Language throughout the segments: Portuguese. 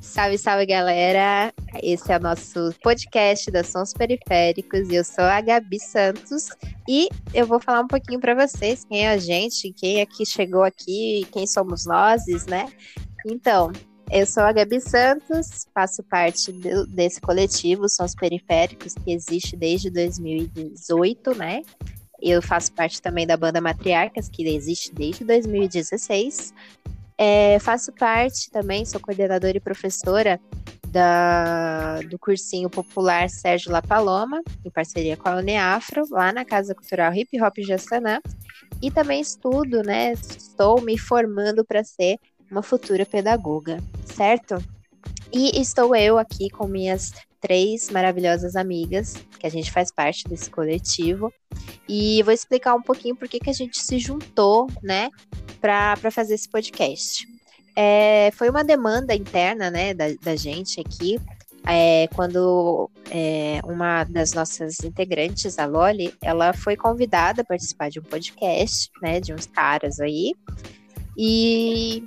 Salve, salve, galera! Esse é o nosso podcast da Sons Periféricos e eu sou a Gabi Santos e eu vou falar um pouquinho para vocês quem é a gente, quem aqui chegou aqui, quem somos nós, né? Então, eu sou a Gabi Santos, faço parte do, desse coletivo Sons Periféricos que existe desde 2018, né? Eu faço parte também da banda Matriarcas, que existe desde 2016. É, faço parte também, sou coordenadora e professora da, do cursinho popular Sérgio La Paloma, em parceria com a Uneafro, lá na Casa Cultural Hip Hop Jassanã. E também estudo, né? Estou me formando para ser uma futura pedagoga, certo? E estou eu aqui com minhas três maravilhosas amigas, que a gente faz parte desse coletivo. E vou explicar um pouquinho por que, que a gente se juntou, né, para fazer esse podcast. É, foi uma demanda interna, né, da, da gente aqui, é, quando é, uma das nossas integrantes, a Loli, ela foi convidada a participar de um podcast, né, de uns caras aí, e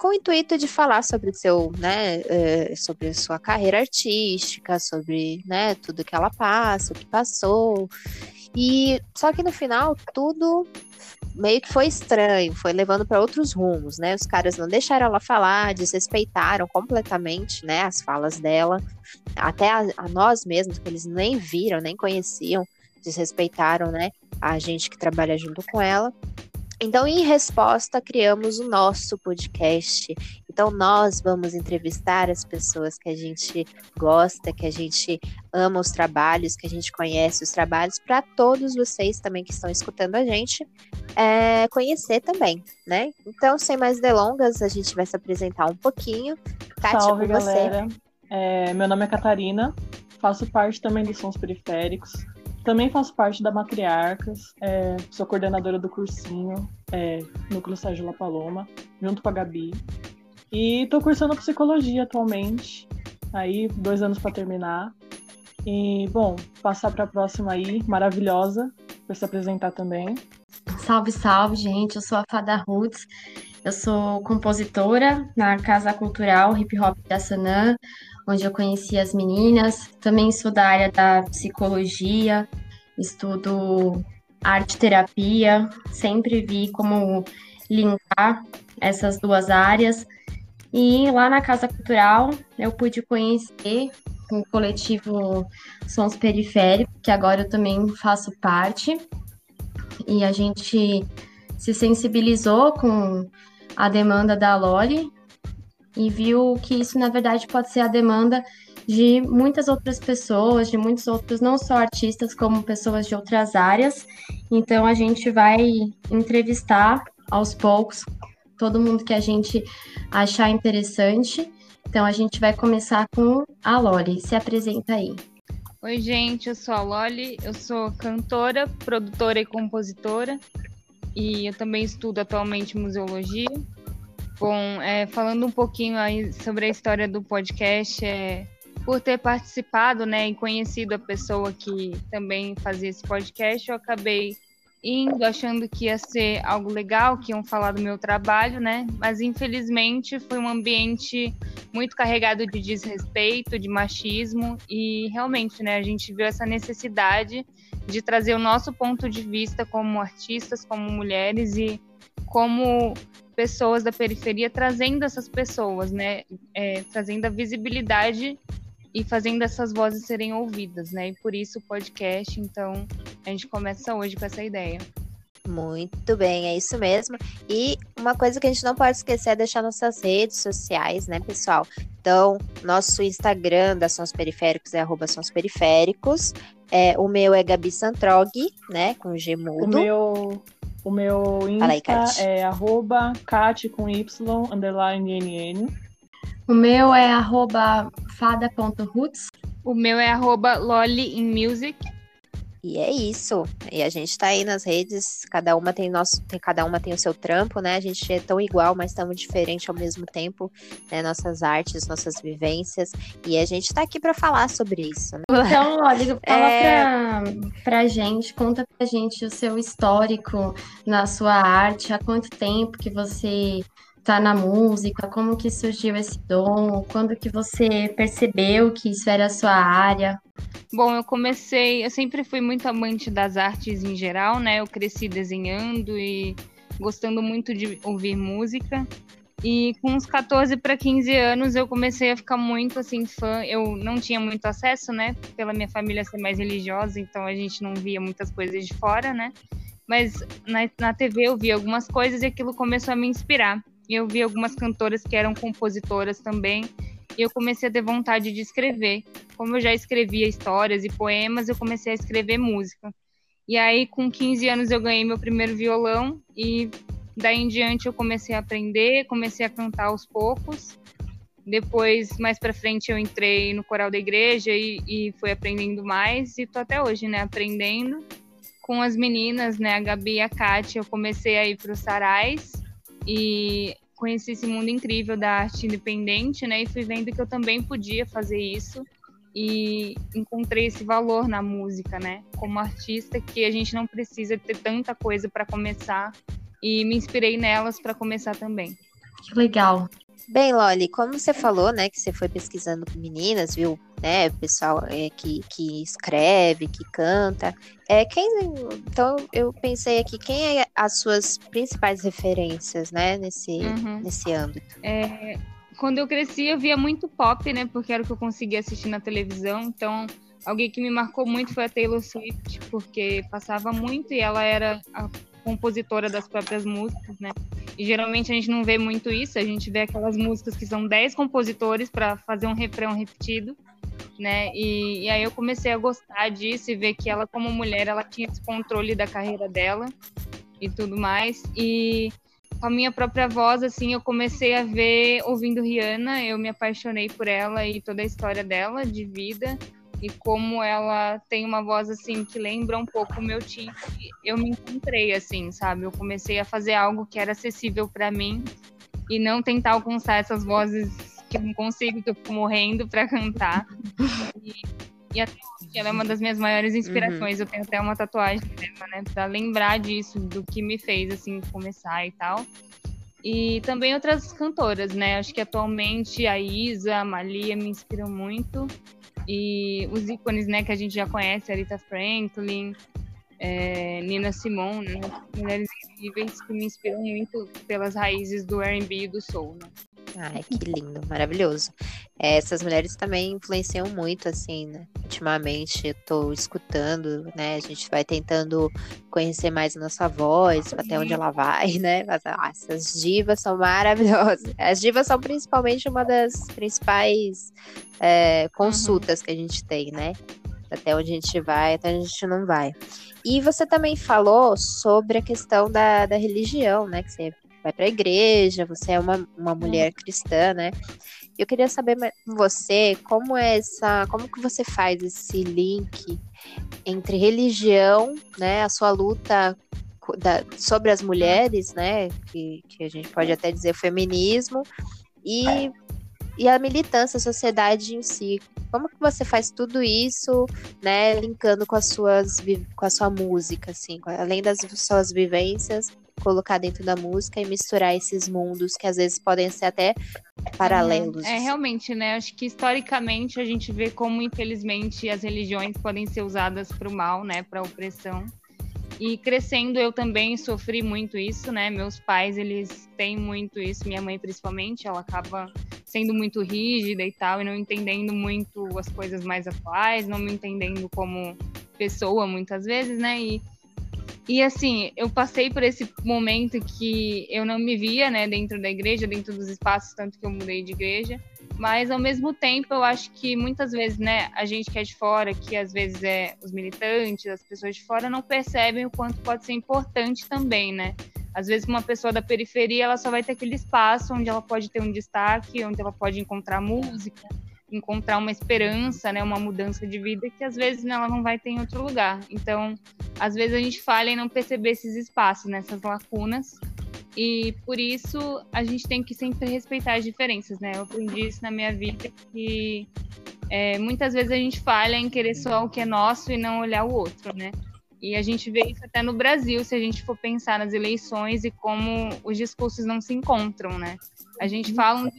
com o intuito de falar sobre seu, né, uh, sobre sua carreira artística, sobre, né, tudo que ela passa, o que passou. E só que no final tudo meio que foi estranho, foi levando para outros rumos, né? Os caras não deixaram ela falar, desrespeitaram completamente, né, as falas dela, até a, a nós mesmos que eles nem viram, nem conheciam, desrespeitaram, né, a gente que trabalha junto com ela. Então, em resposta, criamos o nosso podcast. Então, nós vamos entrevistar as pessoas que a gente gosta, que a gente ama os trabalhos, que a gente conhece os trabalhos, para todos vocês também que estão escutando a gente é, conhecer também, né? Então, sem mais delongas, a gente vai se apresentar um pouquinho. Kátia, Salve, com galera. É, meu nome é Catarina, faço parte também dos Sons Periféricos. Também faço parte da Matriarcas, é, sou coordenadora do cursinho é, Núcleo Sérgio La Paloma, junto com a Gabi. E estou cursando psicologia atualmente, aí dois anos para terminar. E, bom, passar para a próxima aí, maravilhosa, para se apresentar também. Salve, salve, gente. Eu sou a Fada Roots. Eu sou compositora na Casa Cultural Hip Hop da Sanã, onde eu conheci as meninas. Também sou da área da psicologia, estudo arte terapia, sempre vi como linkar essas duas áreas. E lá na Casa Cultural eu pude conhecer o coletivo Sons Periféricos, que agora eu também faço parte. E a gente se sensibilizou com a demanda da Loli, e viu que isso, na verdade, pode ser a demanda de muitas outras pessoas, de muitos outros, não só artistas, como pessoas de outras áreas. Então, a gente vai entrevistar aos poucos todo mundo que a gente achar interessante. Então, a gente vai começar com a Loli. Se apresenta aí. Oi, gente, eu sou a Loli, eu sou cantora, produtora e compositora. E eu também estudo atualmente museologia. Bom, é, falando um pouquinho aí sobre a história do podcast, é, por ter participado, né, e conhecido a pessoa que também fazia esse podcast, eu acabei indo achando que ia ser algo legal, que iam falar do meu trabalho, né? Mas infelizmente foi um ambiente muito carregado de desrespeito, de machismo e realmente, né, a gente viu essa necessidade de trazer o nosso ponto de vista como artistas, como mulheres e como pessoas da periferia, trazendo essas pessoas, né? É, trazendo a visibilidade e fazendo essas vozes serem ouvidas, né? E por isso o podcast, então, a gente começa hoje com essa ideia. Muito bem, é isso mesmo. E uma coisa que a gente não pode esquecer é deixar nossas redes sociais, né, pessoal? Então, nosso Instagram da Sons Periféricos é arroba Sons Periféricos. É, o meu é Gabi Santrog, né, com G mudo. O meu o meu Insta aí, é arroba Kat com Y, underline NN. O meu é arroba fada.roots. O meu é arroba loli in music. E é isso. E a gente tá aí nas redes, cada uma tem nosso, tem, cada uma tem o seu trampo, né? A gente é tão igual, mas tão diferente ao mesmo tempo, né? Nossas artes, nossas vivências. E a gente tá aqui para falar sobre isso. Né? Então, olha, fala é... pra, pra gente, conta pra gente o seu histórico na sua arte, há quanto tempo que você está na música? Como que surgiu esse dom? Quando que você percebeu que isso era a sua área? Bom, eu comecei, eu sempre fui muito amante das artes em geral, né? Eu cresci desenhando e gostando muito de ouvir música. E com uns 14 para 15 anos eu comecei a ficar muito assim fã. Eu não tinha muito acesso, né, pela minha família ser mais religiosa, então a gente não via muitas coisas de fora, né? Mas na, na TV eu vi algumas coisas e aquilo começou a me inspirar. Eu vi algumas cantoras que eram compositoras também, e eu comecei a ter vontade de escrever. Como eu já escrevia histórias e poemas, eu comecei a escrever música. E aí, com 15 anos, eu ganhei meu primeiro violão e Daí em diante eu comecei a aprender, comecei a cantar aos poucos. Depois, mais para frente, eu entrei no coral da igreja e, e fui aprendendo mais e tô até hoje, né, aprendendo com as meninas, né, a Gabi e a Kátia. Eu comecei a ir para os sarais e conheci esse mundo incrível da arte independente, né, e fui vendo que eu também podia fazer isso e encontrei esse valor na música, né, como artista que a gente não precisa ter tanta coisa para começar e me inspirei nelas para começar também. Que legal. Bem, Loli, como você falou, né, que você foi pesquisando com meninas, viu, né, pessoal é, que, que escreve, que canta, é, quem, então eu pensei aqui, quem é as suas principais referências, né, nesse, uhum. nesse âmbito? É, quando eu cresci, eu via muito pop, né, porque era o que eu conseguia assistir na televisão, então alguém que me marcou muito foi a Taylor Swift, porque passava muito e ela era a compositora das próprias músicas, né? E geralmente a gente não vê muito isso, a gente vê aquelas músicas que são 10 compositores para fazer um refrão repetido, né? E, e, aí eu comecei a gostar disso e ver que ela, como mulher, ela tinha esse controle da carreira dela e tudo mais. E com a minha própria voz, assim, eu comecei a ver, ouvindo Rihanna, eu me apaixonei por ela e toda a história dela de vida e como ela tem uma voz assim que lembra um pouco o meu timbre, eu me encontrei assim, sabe? Eu comecei a fazer algo que era acessível para mim e não tentar alcançar essas vozes que eu não consigo, que eu fico morrendo para cantar. E, e até hoje ela é uma das minhas maiores inspirações. Uhum. Eu tenho até uma tatuagem dela, né, para lembrar disso, do que me fez assim começar e tal. E também outras cantoras, né? Acho que atualmente a Isa, a Malia me inspiram muito. E os ícones, né, que a gente já conhece, Aretha Franklin, é, Nina Simone, né, mulheres incríveis que me inspiram muito pelas raízes do R&B e do soul, né? Ai, que lindo, maravilhoso. É, essas mulheres também influenciam muito, assim, né? Ultimamente eu tô escutando, né? A gente vai tentando conhecer mais a nossa voz, até onde ela vai, né? Mas, ah, essas divas são maravilhosas. As divas são principalmente uma das principais é, consultas uhum. que a gente tem, né? Até onde a gente vai, até onde a gente não vai. E você também falou sobre a questão da, da religião, né? Que você vai para a igreja, você é uma, uma mulher cristã, né? Eu queria saber com você como é essa, como que você faz esse link entre religião, né, a sua luta da, sobre as mulheres, né, que, que a gente pode até dizer feminismo e, e a militância, a sociedade em si. Como que você faz tudo isso, né, linkando com as suas com a sua música, assim, além das suas vivências, colocar dentro da música e misturar esses mundos que às vezes podem ser até paralelos. É, é realmente, né? Acho que historicamente a gente vê como, infelizmente, as religiões podem ser usadas para o mal, né? Para opressão. E crescendo eu também sofri muito isso, né? Meus pais, eles têm muito isso, minha mãe principalmente, ela acaba sendo muito rígida e tal, e não entendendo muito as coisas mais atuais, não me entendendo como pessoa muitas vezes, né? E e assim, eu passei por esse momento que eu não me via, né, dentro da igreja, dentro dos espaços, tanto que eu mudei de igreja. Mas ao mesmo tempo, eu acho que muitas vezes, né, a gente que é de fora, que às vezes é os militantes, as pessoas de fora não percebem o quanto pode ser importante também, né? Às vezes uma pessoa da periferia, ela só vai ter aquele espaço onde ela pode ter um destaque, onde ela pode encontrar música, encontrar uma esperança, né, uma mudança de vida que às vezes né, ela não vai ter em outro lugar. Então, às vezes a gente falha em não perceber esses espaços, nessas né, lacunas. E por isso a gente tem que sempre respeitar as diferenças, né? Eu aprendi isso na minha vida que é, muitas vezes a gente falha em querer só o que é nosso e não olhar o outro, né? E a gente vê isso até no Brasil, se a gente for pensar nas eleições e como os discursos não se encontram, né? A gente fala um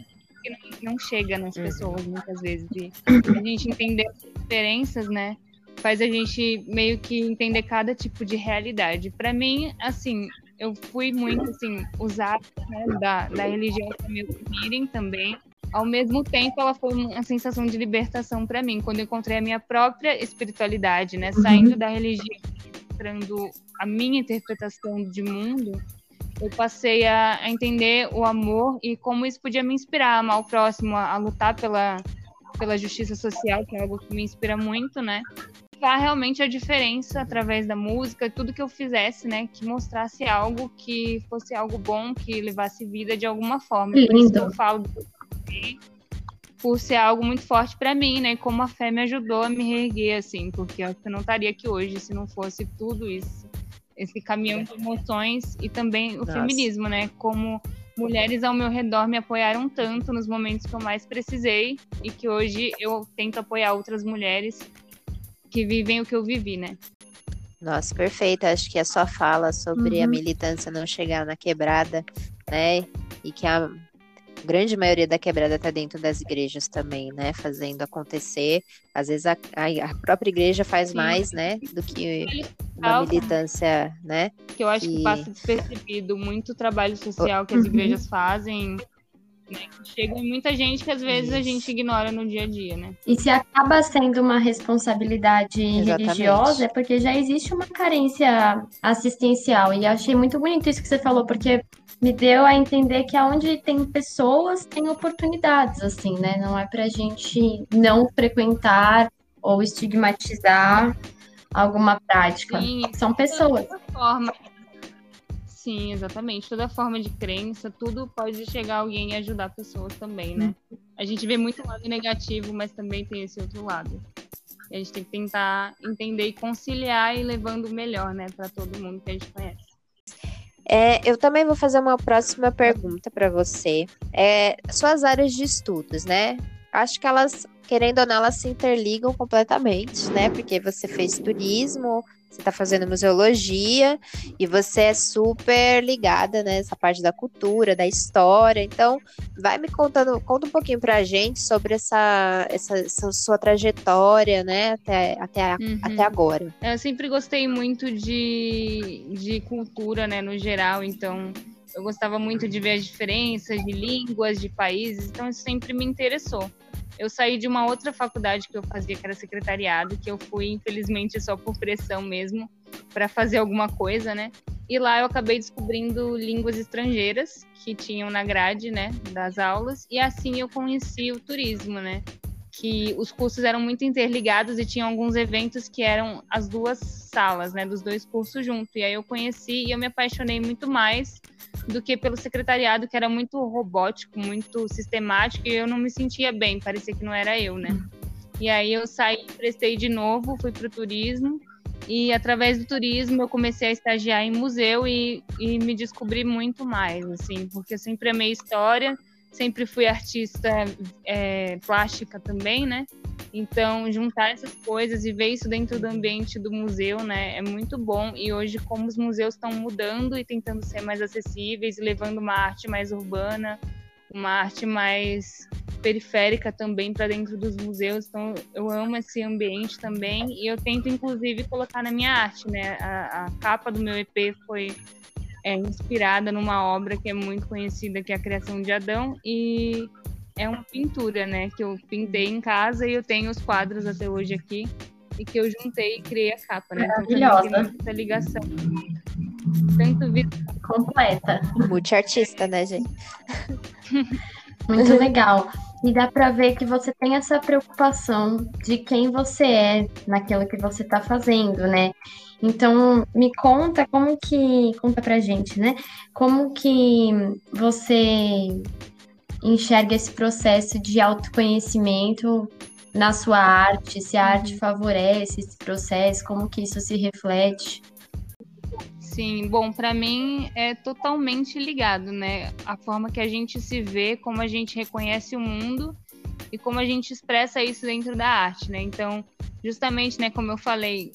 que não chega nas uhum. pessoas muitas vezes. E a gente entender as diferenças, né? Faz a gente meio que entender cada tipo de realidade. Para mim, assim, eu fui muito assim usada né, da, da religião para me oprimirem também. Ao mesmo tempo, ela foi uma sensação de libertação para mim, quando eu encontrei a minha própria espiritualidade, né? Uhum. Saindo da religião, entrando a minha interpretação de mundo, eu passei a, a, entender o amor e como isso podia me inspirar a amar o próximo, a, a lutar pela, pela justiça social, que é algo que me inspira muito, né? Levar realmente a diferença através da música, tudo que eu fizesse, né? Que mostrasse algo que fosse algo bom, que levasse vida de alguma forma. Por isso que eu falo por ser algo muito forte para mim, né? Como a fé me ajudou a me reerguer, assim, porque eu não estaria aqui hoje se não fosse tudo isso esse caminhão de emoções e também o Nossa. feminismo, né? Como mulheres ao meu redor me apoiaram tanto nos momentos que eu mais precisei e que hoje eu tento apoiar outras mulheres que vivem o que eu vivi, né? Nossa, perfeita. Acho que a sua fala sobre uhum. a militância não chegar na quebrada, né? E que a grande maioria da quebrada está dentro das igrejas também, né? Fazendo acontecer. Às vezes a, a própria igreja faz Sim. mais, né? Do que uma militância, né? Que eu acho que, que passa despercebido muito trabalho social que as uhum. igrejas fazem. Né? Chega muita gente que às vezes Isso. a gente ignora no dia a dia, né? E se acaba sendo uma responsabilidade Exatamente. religiosa, é porque já existe uma carência assistencial. E achei muito bonito isso que você falou, porque me deu a entender que aonde tem pessoas, tem oportunidades, assim, né? Não é pra gente não frequentar ou estigmatizar alguma prática. Sim, São pessoas. Forma. Sim, exatamente. Toda forma de crença, tudo pode chegar alguém e ajudar pessoas também, né? A gente vê muito lado negativo, mas também tem esse outro lado. E a gente tem que tentar entender e conciliar e levando o melhor, né, para todo mundo que a gente conhece. É, eu também vou fazer uma próxima pergunta para você. É, suas áreas de estudos, né? Acho que elas querendo ou não, elas se interligam completamente, né? Porque você fez turismo, você está fazendo museologia e você é super ligada nessa né, parte da cultura, da história. Então, vai me contando, conta um pouquinho para a gente sobre essa, essa, essa, sua trajetória, né, até, até, uhum. até agora. Eu sempre gostei muito de, de cultura, né, no geral, então eu gostava muito de ver as diferenças de línguas, de países, então isso sempre me interessou eu saí de uma outra faculdade que eu fazia, que era secretariado, que eu fui, infelizmente, só por pressão mesmo, para fazer alguma coisa, né? E lá eu acabei descobrindo línguas estrangeiras que tinham na grade, né, das aulas, e assim eu conheci o turismo, né? Que os cursos eram muito interligados e tinham alguns eventos que eram as duas salas, né, dos dois cursos junto. E aí eu conheci e eu me apaixonei muito mais do que pelo secretariado, que era muito robótico, muito sistemático, e eu não me sentia bem, parecia que não era eu, né? E aí eu saí, prestei de novo, fui para o turismo, e através do turismo eu comecei a estagiar em museu e, e me descobri muito mais, assim, porque eu sempre amei história, sempre fui artista é, plástica também, né? Então, juntar essas coisas e ver isso dentro do ambiente do museu, né, é muito bom. E hoje, como os museus estão mudando e tentando ser mais acessíveis, levando uma arte mais urbana, uma arte mais periférica também para dentro dos museus. Então, eu amo esse ambiente também e eu tento, inclusive, colocar na minha arte, né? A, a capa do meu EP foi é, inspirada numa obra que é muito conhecida, que é a Criação de Adão, e é uma pintura, né? Que eu pintei em casa e eu tenho os quadros até hoje aqui e que eu juntei e criei a capa, né? Então, Maravilhosa. Então, essa ligação. Tanto vida completa. Multiartista, né, gente? Muito legal. E dá para ver que você tem essa preocupação de quem você é naquilo que você está fazendo, né? Então, me conta como que. Conta pra gente, né? Como que você enxerga esse processo de autoconhecimento na sua arte, se a arte uhum. favorece esse processo, como que isso se reflete? Sim, bom, para mim é totalmente ligado, né? A forma que a gente se vê, como a gente reconhece o mundo e como a gente expressa isso dentro da arte, né? Então, justamente, né, como eu falei,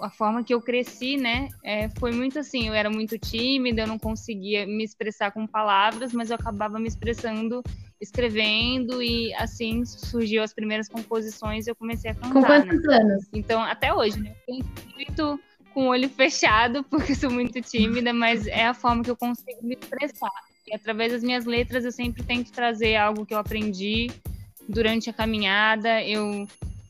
a forma que eu cresci, né, é, foi muito assim, eu era muito tímida, eu não conseguia me expressar com palavras, mas eu acabava me expressando escrevendo e assim surgiu as primeiras composições e eu comecei a cantar. Com quantos né? anos? Então, até hoje, né, eu muito com o olho fechado, porque sou muito tímida, mas é a forma que eu consigo me expressar. E através das minhas letras eu sempre tento trazer algo que eu aprendi durante a caminhada, eu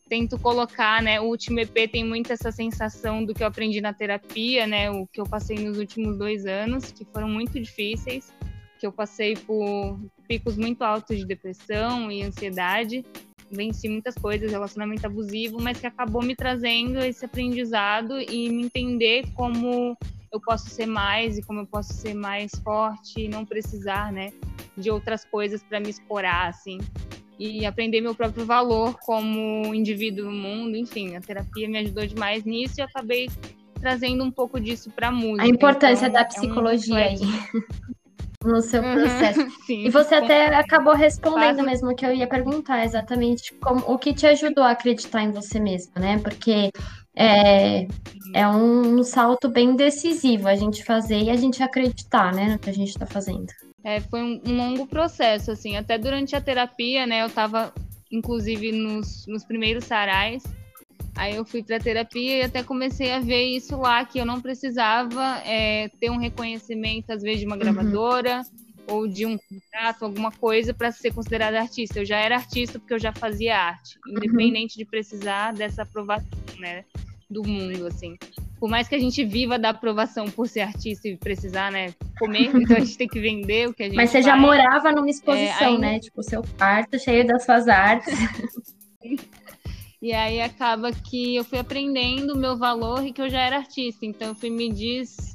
tento colocar, né? O último EP tem muito essa sensação do que eu aprendi na terapia, né? O que eu passei nos últimos dois anos, que foram muito difíceis, que eu passei por picos muito altos de depressão e ansiedade, venci muitas coisas, relacionamento abusivo, mas que acabou me trazendo esse aprendizado e me entender como eu posso ser mais e como eu posso ser mais forte e não precisar, né, de outras coisas para me explorar, assim e aprender meu próprio valor como indivíduo no mundo. Enfim, a terapia me ajudou demais nisso e acabei trazendo um pouco disso para a música. A importância então, da psicologia é um... aí. no seu uhum, processo. Uhum, sim, e você até acabou respondendo Faz... mesmo o que eu ia perguntar, exatamente como, o que te ajudou a acreditar em você mesmo, né? Porque é, é um, um salto bem decisivo a gente fazer e a gente acreditar, né, no que a gente está fazendo. É, foi um, um, longo processo, assim, até durante a terapia, né, eu estava inclusive, nos, nos primeiros sarais, aí eu fui para terapia e até comecei a ver isso lá, que eu não precisava é, ter um reconhecimento, às vezes, de uma uhum. gravadora, uhum. ou de um contrato, alguma coisa, para ser considerada artista. Eu já era artista porque eu já fazia arte, uhum. independente uhum. de precisar dessa aprovação, né, do mundo, assim por mais que a gente viva da aprovação por ser artista e precisar, né, comer, então a gente tem que vender o que a gente Mas você faz. já morava numa exposição, é, aí... né? Tipo, seu quarto cheio das suas artes. e aí acaba que eu fui aprendendo o meu valor e que eu já era artista, então eu fui me des...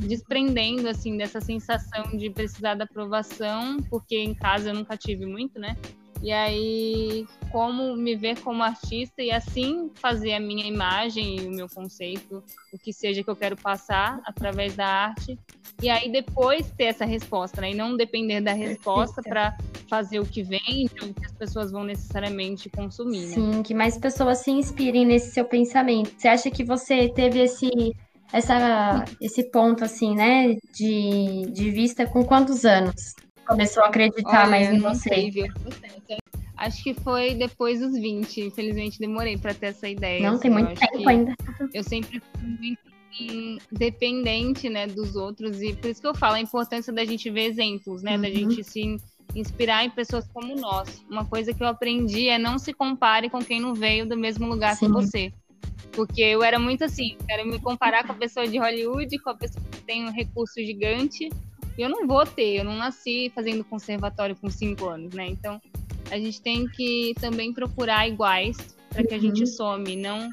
desprendendo, assim, dessa sensação de precisar da aprovação, porque em casa eu nunca tive muito, né? E aí, como me ver como artista e assim fazer a minha imagem e o meu conceito, o que seja que eu quero passar através da arte. E aí depois ter essa resposta, né? E não depender da resposta para fazer o que vende ou que as pessoas vão necessariamente consumir, né? Sim, que mais pessoas se inspirem nesse seu pensamento. Você acha que você teve esse essa, esse ponto assim, né, de, de vista com quantos anos? Começou a acreditar Olha, mais em você? Sei, viu? Acho que foi depois dos 20. Infelizmente, demorei para ter essa ideia. Não, assim, tem muito tempo ainda. Eu sempre fui muito dependente, né, dos outros. E por isso que eu falo a importância da gente ver exemplos, né? Uhum. Da gente se inspirar em pessoas como nós. Uma coisa que eu aprendi é não se compare com quem não veio do mesmo lugar Sim. que você. Porque eu era muito assim, quero me comparar com a pessoa de Hollywood, com a pessoa que tem um recurso gigante, eu não vou ter, eu não nasci fazendo conservatório com cinco anos, né? Então, a gente tem que também procurar iguais para que a gente uhum. some, não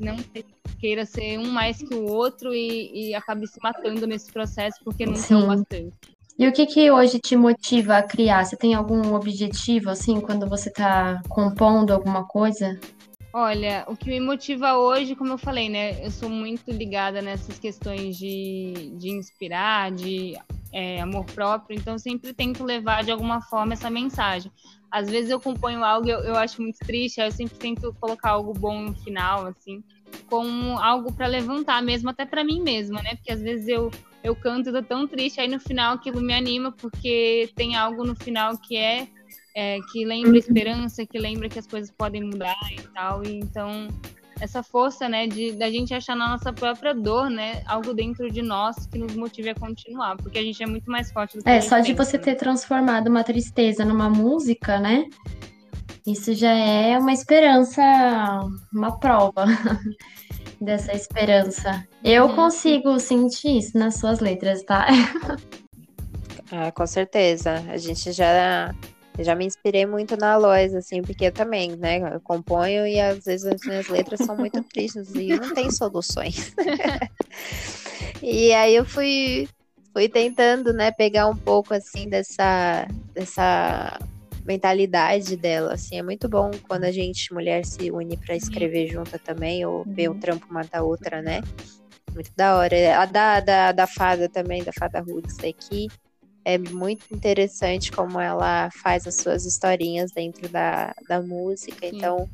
não queira ser um mais que o outro e, e acabe se matando nesse processo porque não são bastante. E o que que hoje te motiva a criar? Você tem algum objetivo, assim, quando você está compondo alguma coisa? Olha, o que me motiva hoje, como eu falei, né? Eu sou muito ligada nessas questões de, de inspirar, de é, amor próprio, então sempre tento levar de alguma forma essa mensagem. Às vezes eu componho algo e eu, eu acho muito triste, aí eu sempre tento colocar algo bom no final, assim, como algo para levantar mesmo, até para mim mesma, né? Porque às vezes eu, eu canto e tô tão triste, aí no final aquilo me anima, porque tem algo no final que é é, que lembra uhum. esperança, que lembra que as coisas podem mudar e tal. E então, essa força, né, de da gente achar na nossa própria dor, né, algo dentro de nós que nos motive a continuar, porque a gente é muito mais forte do que É, só de pensa, você né? ter transformado uma tristeza numa música, né? Isso já é uma esperança, uma prova dessa esperança. Eu uhum. consigo sentir isso nas suas letras, tá? Ah, com certeza. A gente já eu já me inspirei muito na Lois, assim, porque eu também, né, eu componho e às vezes as minhas letras são muito tristes e não tem soluções. e aí eu fui, fui tentando, né, pegar um pouco, assim, dessa, dessa mentalidade dela, assim, é muito bom quando a gente, mulher, se une para escrever junta também, ou ver o trampo uma da outra, né? Muito da hora. A da, da, da fada também, da fada Roots aqui, é muito interessante como ela faz as suas historinhas dentro da, da música. Sim. Então,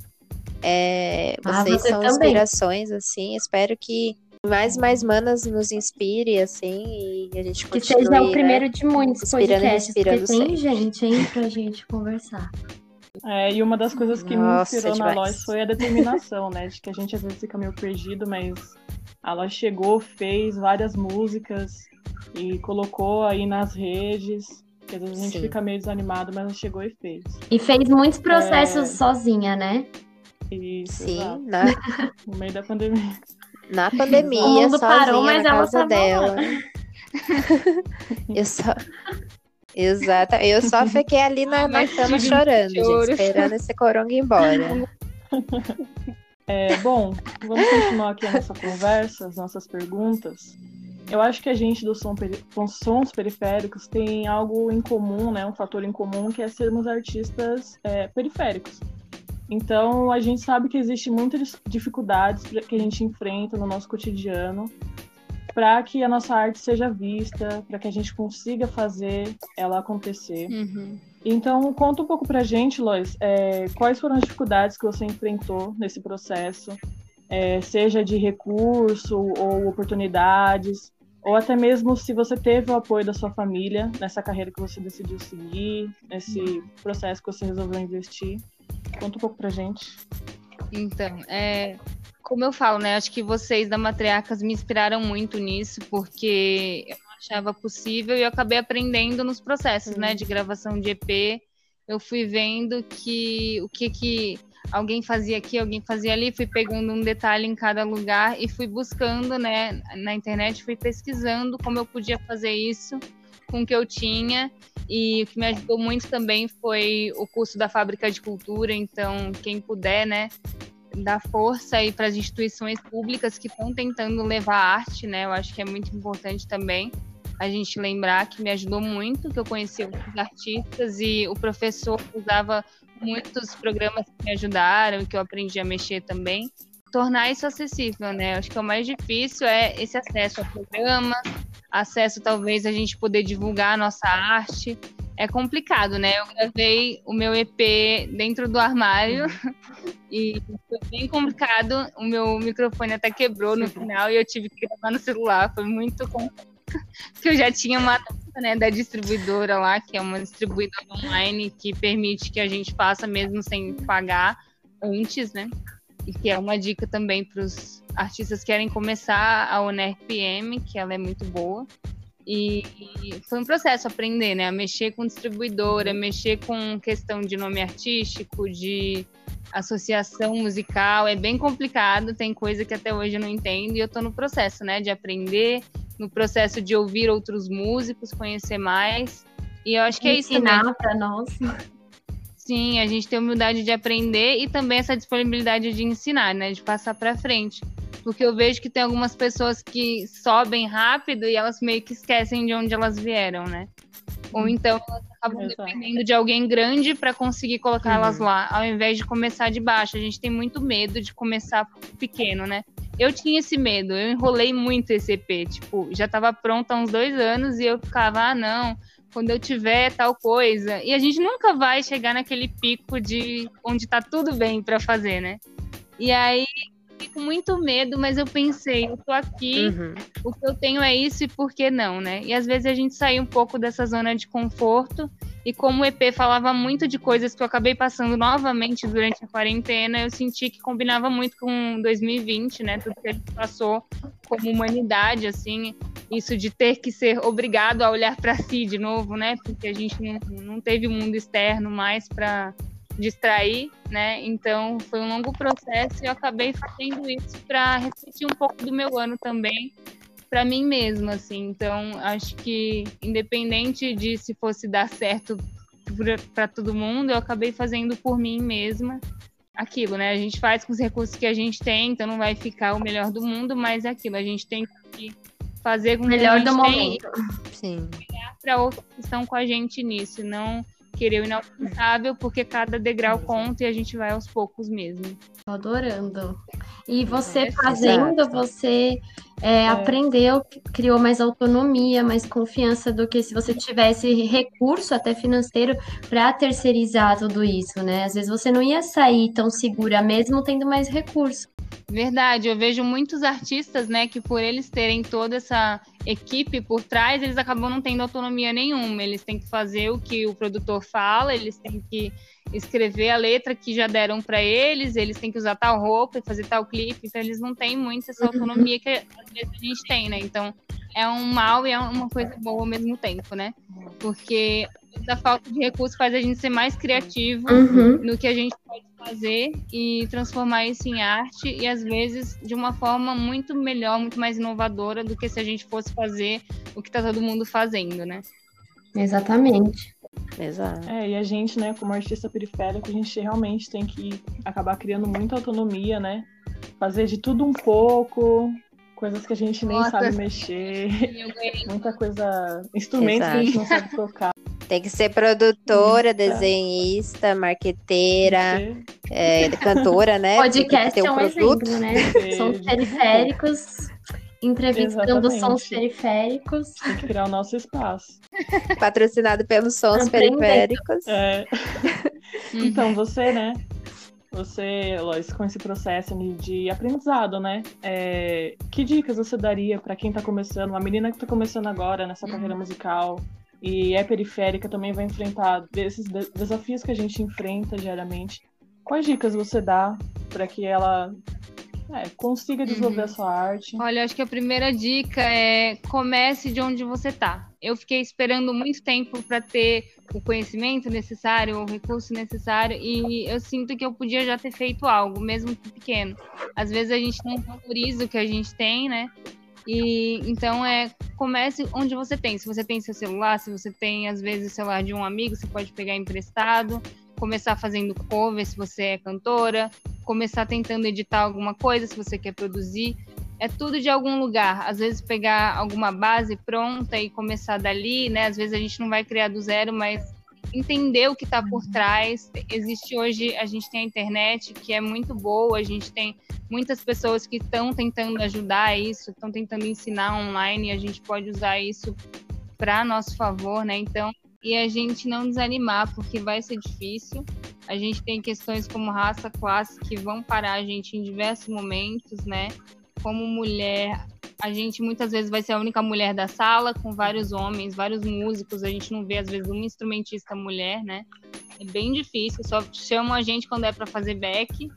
É, ah, vocês ah, são também. inspirações, assim. Espero que mais mais manas nos inspire, assim, e a gente Que seja o primeiro né? de muitos inspirando, podcasts, porque tem gente, hein, pra gente conversar. É, e uma das coisas que Nossa, me inspirou demais. na Lois foi a determinação, né? De que a gente às vezes fica meio perdido, mas a Lois chegou, fez várias músicas e colocou aí nas redes. Que às vezes a gente Sim. fica meio desanimado, mas ela chegou e fez. E fez muitos processos é... sozinha, né? Isso, Sim, na... no meio da pandemia. Na pandemia, o mundo sozinha parou, mas na casa dela. eu só. Exato. Eu só fiquei ali na, na cama chorando, gente, esperando esse coronga ir embora. É, bom, vamos continuar aqui a nossa conversa, as nossas perguntas. Eu acho que a gente do som, sons periféricos tem algo em comum, né? Um fator em comum que é sermos artistas é, periféricos. Então, a gente sabe que existe muitas dificuldades que a gente enfrenta no nosso cotidiano para que a nossa arte seja vista, para que a gente consiga fazer ela acontecer. Uhum. Então, conta um pouco para a gente, Lois, é, quais foram as dificuldades que você enfrentou nesse processo, é, seja de recurso ou oportunidades, ou até mesmo se você teve o apoio da sua família nessa carreira que você decidiu seguir, nesse processo que você resolveu investir. Conta um pouco pra gente. Então, é, como eu falo, né? Acho que vocês da Matriarcas me inspiraram muito nisso, porque eu não achava possível e eu acabei aprendendo nos processos, né? De gravação de EP. Eu fui vendo que o que que alguém fazia aqui, alguém fazia ali, fui pegando um detalhe em cada lugar e fui buscando, né, na internet, fui pesquisando como eu podia fazer isso com o que eu tinha e o que me ajudou muito também foi o curso da Fábrica de Cultura. Então, quem puder, né, dar força aí para as instituições públicas que estão tentando levar arte, né? Eu acho que é muito importante também a gente lembrar que me ajudou muito, que eu conheci os artistas e o professor usava muitos programas que me ajudaram, que eu aprendi a mexer também. Tornar isso acessível, né? Acho que o mais difícil é esse acesso a programas, acesso talvez a gente poder divulgar a nossa arte. É complicado, né? Eu gravei o meu EP dentro do armário e foi bem complicado. O meu microfone até quebrou no final e eu tive que gravar no celular. Foi muito complicado. Porque eu já tinha uma né, da distribuidora lá, que é uma distribuidora online que permite que a gente faça mesmo sem pagar antes, né? E que é uma dica também para os artistas que querem começar a ONRPM, que ela é muito boa. E, e foi um processo aprender, né? A mexer com distribuidora, mexer com questão de nome artístico, de associação musical, é bem complicado, tem coisa que até hoje eu não entendo e eu tô no processo, né, de aprender, no processo de ouvir outros músicos, conhecer mais. E eu acho que é isso também. para nós. Sim, a gente tem humildade de aprender e também essa disponibilidade de ensinar, né, de passar para frente. Porque eu vejo que tem algumas pessoas que sobem rápido e elas meio que esquecem de onde elas vieram, né? Ou então elas acabam Exato. dependendo de alguém grande para conseguir colocar uhum. elas lá, ao invés de começar de baixo. A gente tem muito medo de começar pequeno, né? Eu tinha esse medo, eu enrolei muito esse EP, tipo, já estava pronto há uns dois anos e eu ficava, ah, não, quando eu tiver tal coisa. E a gente nunca vai chegar naquele pico de onde tá tudo bem para fazer, né? E aí fiquei com muito medo, mas eu pensei, eu tô aqui, uhum. o que eu tenho é isso e por que não, né? E às vezes a gente sai um pouco dessa zona de conforto. E como o EP falava muito de coisas que eu acabei passando novamente durante a quarentena, eu senti que combinava muito com 2020, né? Tudo que a gente passou como humanidade, assim, isso de ter que ser obrigado a olhar para si de novo, né? Porque a gente não, não teve o mundo externo mais para distrair, né? Então foi um longo processo e eu acabei fazendo isso para refletir um pouco do meu ano também para mim mesma, assim. Então acho que independente de se fosse dar certo para todo mundo, eu acabei fazendo por mim mesma aquilo, né? A gente faz com os recursos que a gente tem, então não vai ficar o melhor do mundo, mas é aquilo, a gente tem que fazer com o melhor do momento. Sim. Para outros que estão com a gente nisso, não querer o inalcançável, porque cada degrau conta e a gente vai aos poucos mesmo. Tô adorando. E você fazendo, você é, é. aprendeu, criou mais autonomia, mais confiança do que se você tivesse recurso até financeiro para terceirizar tudo isso, né? Às vezes você não ia sair tão segura mesmo tendo mais recurso. Verdade, eu vejo muitos artistas, né, que por eles terem toda essa equipe por trás, eles acabam não tendo autonomia nenhuma. Eles têm que fazer o que o produtor fala, eles têm que escrever a letra que já deram para eles, eles têm que usar tal roupa e fazer tal clipe, então eles não têm muito essa uhum. autonomia que às vezes a gente tem, né? Então é um mal e é uma coisa boa ao mesmo tempo, né? Porque a falta de recursos faz a gente ser mais criativo uhum. no que a gente pode fazer e transformar isso em arte e às vezes de uma forma muito melhor, muito mais inovadora do que se a gente fosse fazer o que está todo mundo fazendo, né? Exatamente. Exato. É, e a gente, né, como artista periférico, a gente realmente tem que acabar criando muita autonomia, né? Fazer de tudo um pouco, coisas que a gente nem Nossa. sabe mexer, muita coisa, instrumentos Exato. que a gente não sabe tocar. Tem que ser produtora, desenhista, marqueteira, é, cantora, né? Podcast um é um produto. exemplo, né? São periféricos entrevistando Exatamente. sons periféricos. Tem que criar o nosso espaço. Patrocinado pelos sons periféricos. É. então, você, né? Você, Lois, com esse processo de aprendizado, né? É, que dicas você daria para quem está começando, uma menina que está começando agora nessa carreira musical e é periférica, também vai enfrentar esses desafios que a gente enfrenta diariamente? Quais dicas você dá para que ela é, consiga desenvolver uhum. a sua arte. Olha, acho que a primeira dica é comece de onde você está. Eu fiquei esperando muito tempo para ter o conhecimento necessário, o recurso necessário, e eu sinto que eu podia já ter feito algo, mesmo que pequeno. Às vezes a gente não valoriza o que a gente tem, né? E então é comece onde você tem. Se você tem seu celular, se você tem às vezes o celular de um amigo, você pode pegar emprestado começar fazendo cover se você é cantora, começar tentando editar alguma coisa se você quer produzir. É tudo de algum lugar. Às vezes pegar alguma base pronta e começar dali, né? Às vezes a gente não vai criar do zero, mas entender o que está por trás. Existe hoje, a gente tem a internet que é muito boa, a gente tem muitas pessoas que estão tentando ajudar isso, estão tentando ensinar online e a gente pode usar isso para nosso favor, né? Então, e a gente não desanimar, porque vai ser difícil. A gente tem questões como raça, classe que vão parar a gente em diversos momentos, né? Como mulher, a gente muitas vezes vai ser a única mulher da sala, com vários homens, vários músicos. A gente não vê, às vezes, uma instrumentista mulher, né? É bem difícil, só chamam a gente quando é para fazer back.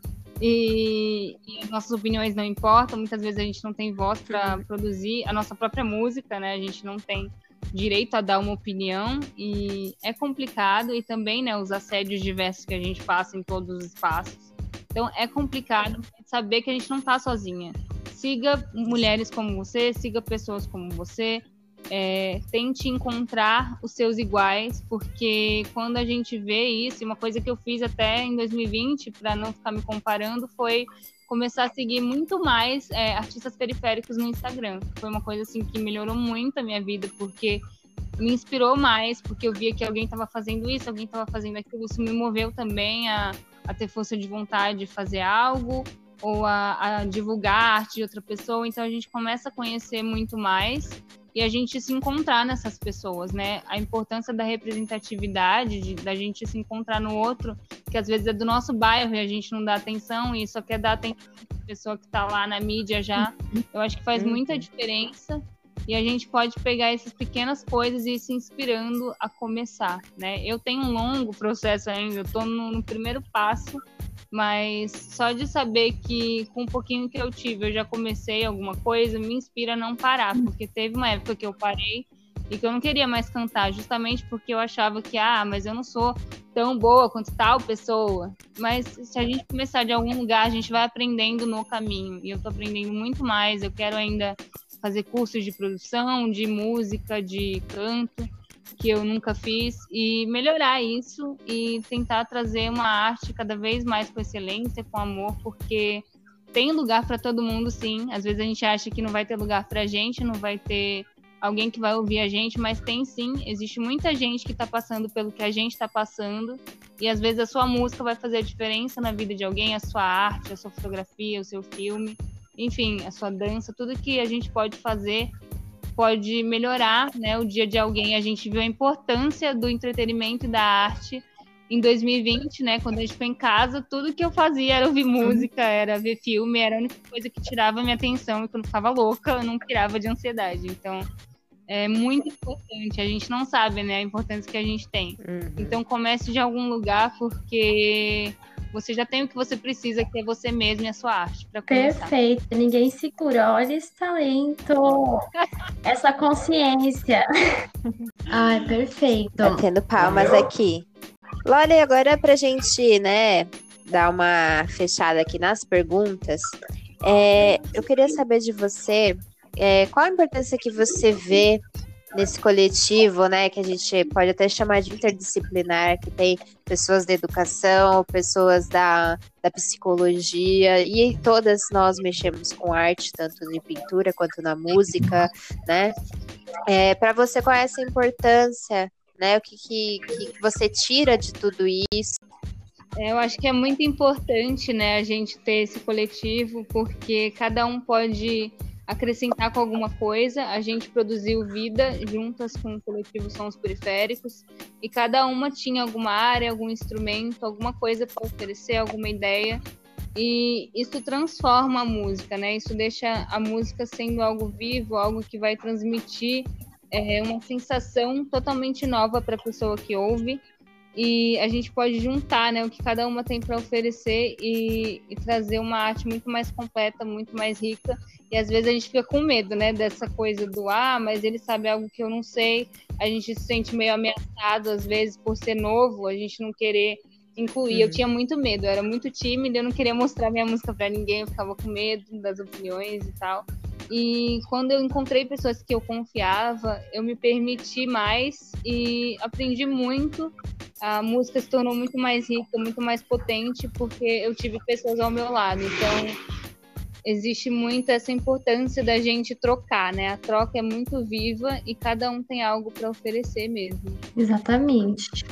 E, e, nossas opiniões não importam. Muitas vezes a gente não tem voz para produzir a nossa própria música, né? A gente não tem direito a dar uma opinião e é complicado e também né, os assédios diversos que a gente passa em todos os espaços. Então é complicado saber que a gente não está sozinha. Siga mulheres como você, siga pessoas como você, é, tente encontrar os seus iguais, porque quando a gente vê isso, uma coisa que eu fiz até em 2020 para não ficar me comparando foi começar a seguir muito mais é, artistas periféricos no Instagram. Foi uma coisa assim que melhorou muito a minha vida, porque me inspirou mais, porque eu via que alguém estava fazendo isso, alguém estava fazendo aquilo. Isso me moveu também a, a ter força de vontade de fazer algo ou a, a divulgar a arte de outra pessoa. Então a gente começa a conhecer muito mais e a gente se encontrar nessas pessoas, né? A importância da representatividade, de, da gente se encontrar no outro, que às vezes é do nosso bairro e a gente não dá atenção e só quer dar atenção para pessoa que está lá na mídia já. Eu acho que faz uhum. muita diferença e a gente pode pegar essas pequenas coisas e ir se inspirando a começar, né? Eu tenho um longo processo ainda, eu estou no, no primeiro passo mas só de saber que com um pouquinho que eu tive eu já comecei alguma coisa me inspira a não parar, porque teve uma época que eu parei e que eu não queria mais cantar, justamente porque eu achava que, ah, mas eu não sou tão boa quanto tal pessoa. Mas se a gente começar de algum lugar, a gente vai aprendendo no caminho, e eu tô aprendendo muito mais. Eu quero ainda fazer cursos de produção, de música, de canto que eu nunca fiz e melhorar isso e tentar trazer uma arte cada vez mais com excelência, com amor, porque tem lugar para todo mundo, sim. Às vezes a gente acha que não vai ter lugar para a gente, não vai ter alguém que vai ouvir a gente, mas tem sim. Existe muita gente que está passando pelo que a gente está passando e às vezes a sua música vai fazer a diferença na vida de alguém, a sua arte, a sua fotografia, o seu filme. enfim, a sua dança, tudo que a gente pode fazer pode melhorar né, o dia de alguém. A gente viu a importância do entretenimento e da arte em 2020, né? Quando a gente foi em casa, tudo que eu fazia era ouvir música, era ver filme, era a única coisa que tirava minha atenção e quando eu ficava louca, eu não tirava de ansiedade. Então, é muito importante. A gente não sabe, né, a importância que a gente tem. Uhum. Então, comece de algum lugar, porque você já tem o que você precisa, que é você mesmo e a sua arte. Perfeito. Ninguém segura. Olha esse talento. essa consciência. Ai, perfeito. Batendo palmas aqui. Lore, agora pra gente, né, dar uma fechada aqui nas perguntas, é, eu queria saber de você é, qual a importância que você vê nesse coletivo, né, que a gente pode até chamar de interdisciplinar, que tem pessoas da educação, pessoas da, da psicologia, e todas nós mexemos com arte, tanto em pintura quanto na música, né? É, Para você, qual é essa importância né? O que, que, que você tira de tudo isso? É, eu acho que é muito importante, né, a gente ter esse coletivo, porque cada um pode acrescentar com alguma coisa. A gente produziu vida juntas com o coletivo Sons Periféricos e cada uma tinha alguma área, algum instrumento, alguma coisa para oferecer, alguma ideia. E isso transforma a música, né? Isso deixa a música sendo algo vivo, algo que vai transmitir é uma sensação totalmente nova para a pessoa que ouve e a gente pode juntar né, o que cada uma tem para oferecer e, e, trazer uma arte muito mais completa, muito mais rica. E às vezes a gente fica com medo né, dessa coisa do ah, mas ele sabe algo que eu não sei. A gente se sente meio ameaçado às vezes por ser novo, a gente não querer incluir. Uhum. Eu tinha muito medo, eu era muito tímida, eu não queria mostrar minha música para ninguém, eu ficava com medo das opiniões e tal. E quando eu encontrei pessoas que eu confiava, eu me permiti mais e aprendi muito. A música se tornou muito mais rica, muito mais potente, porque eu tive pessoas ao meu lado. Então, existe muito essa importância da gente trocar, né? A troca é muito viva e cada um tem algo para oferecer mesmo. Exatamente.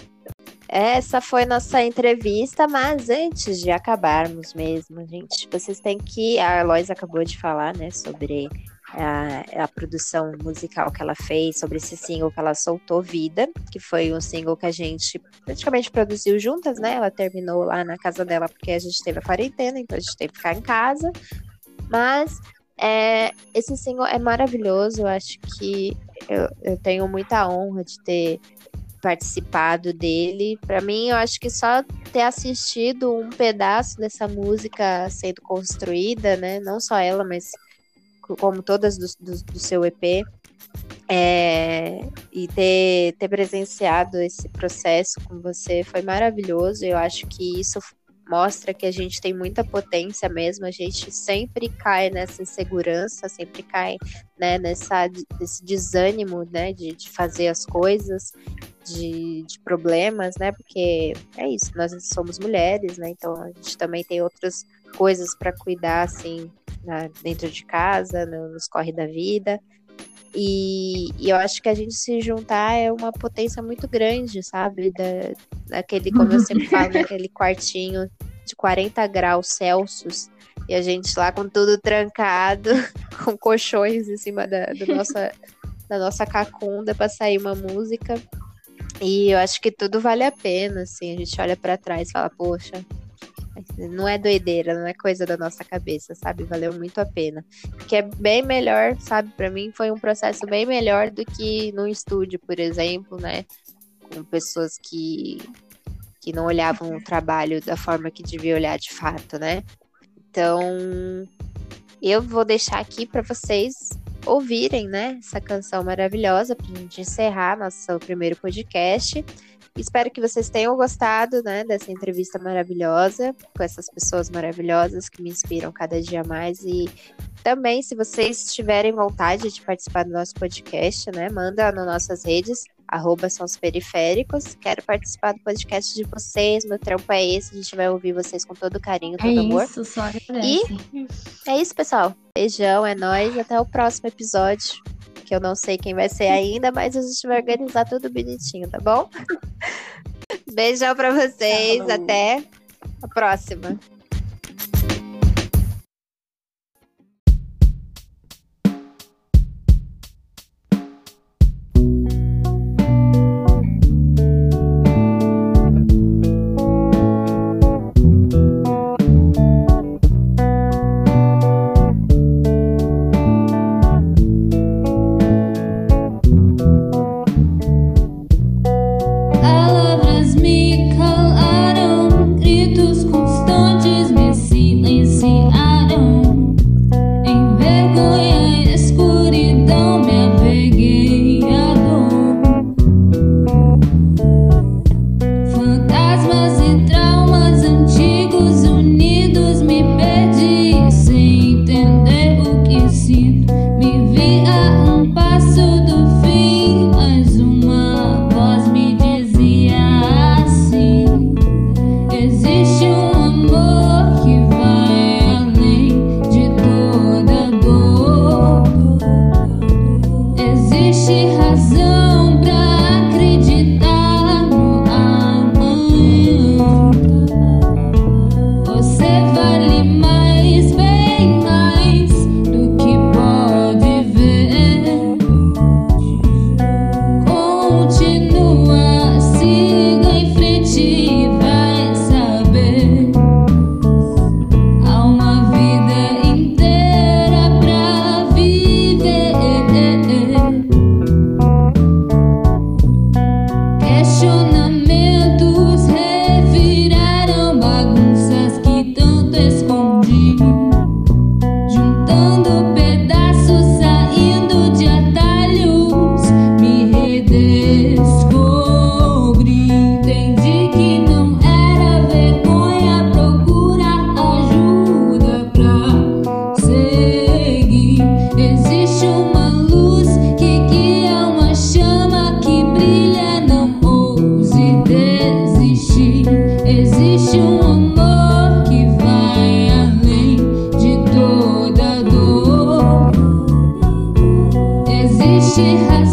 Essa foi nossa entrevista, mas antes de acabarmos mesmo, gente, vocês têm que. A Lois acabou de falar, né, sobre a, a, produção musical que ela fez, sobre esse single que ela soltou, Vida, que foi um single que a gente praticamente produziu juntas, né? Ela terminou lá na casa dela porque a gente teve a quarentena, então a gente teve que ficar em casa. Mas é, esse single é maravilhoso, eu acho que eu, eu tenho muita honra de ter participado dele. Para mim, eu acho que só ter assistido um pedaço dessa música sendo construída, né? Não só ela, mas como todas do, do, do seu EP. É, e ter, ter presenciado esse processo com você foi maravilhoso. Eu acho que isso mostra que a gente tem muita potência mesmo, a gente sempre cai nessa insegurança, sempre cai né, nessa, nesse desânimo né, de, de fazer as coisas, de, de, problemas, né? Porque é isso, nós somos mulheres, né? Então a gente também tem outras coisas para cuidar, assim, na, dentro de casa, no, nos corre da vida. E, e, eu acho que a gente se juntar é uma potência muito grande, sabe? Da, daquele, como eu sempre falo, naquele quartinho de 40 graus Celsius. E a gente lá com tudo trancado, com colchões em cima da, nossa, da nossa cacunda para sair uma música. E eu acho que tudo vale a pena, assim. A gente olha para trás e fala, poxa, não é doideira, não é coisa da nossa cabeça, sabe? Valeu muito a pena. Que é bem melhor, sabe? Para mim foi um processo bem melhor do que no estúdio, por exemplo, né? Com pessoas que, que não olhavam o trabalho da forma que devia olhar de fato, né? Então, eu vou deixar aqui para vocês ouvirem, né, essa canção maravilhosa para a gente encerrar nosso primeiro podcast. Espero que vocês tenham gostado, né, dessa entrevista maravilhosa com essas pessoas maravilhosas que me inspiram cada dia mais e também se vocês tiverem vontade de participar do nosso podcast, né, manda nas nossas redes arroba são os periféricos. Quero participar do podcast de vocês. Meu trampo é esse. A gente vai ouvir vocês com todo carinho, todo é amor. Isso, só e é isso, pessoal. Beijão, é nóis. Até o próximo episódio. Que eu não sei quem vai ser ainda, mas a gente vai organizar tudo bonitinho, tá bom? Beijão pra vocês. Até a próxima. she has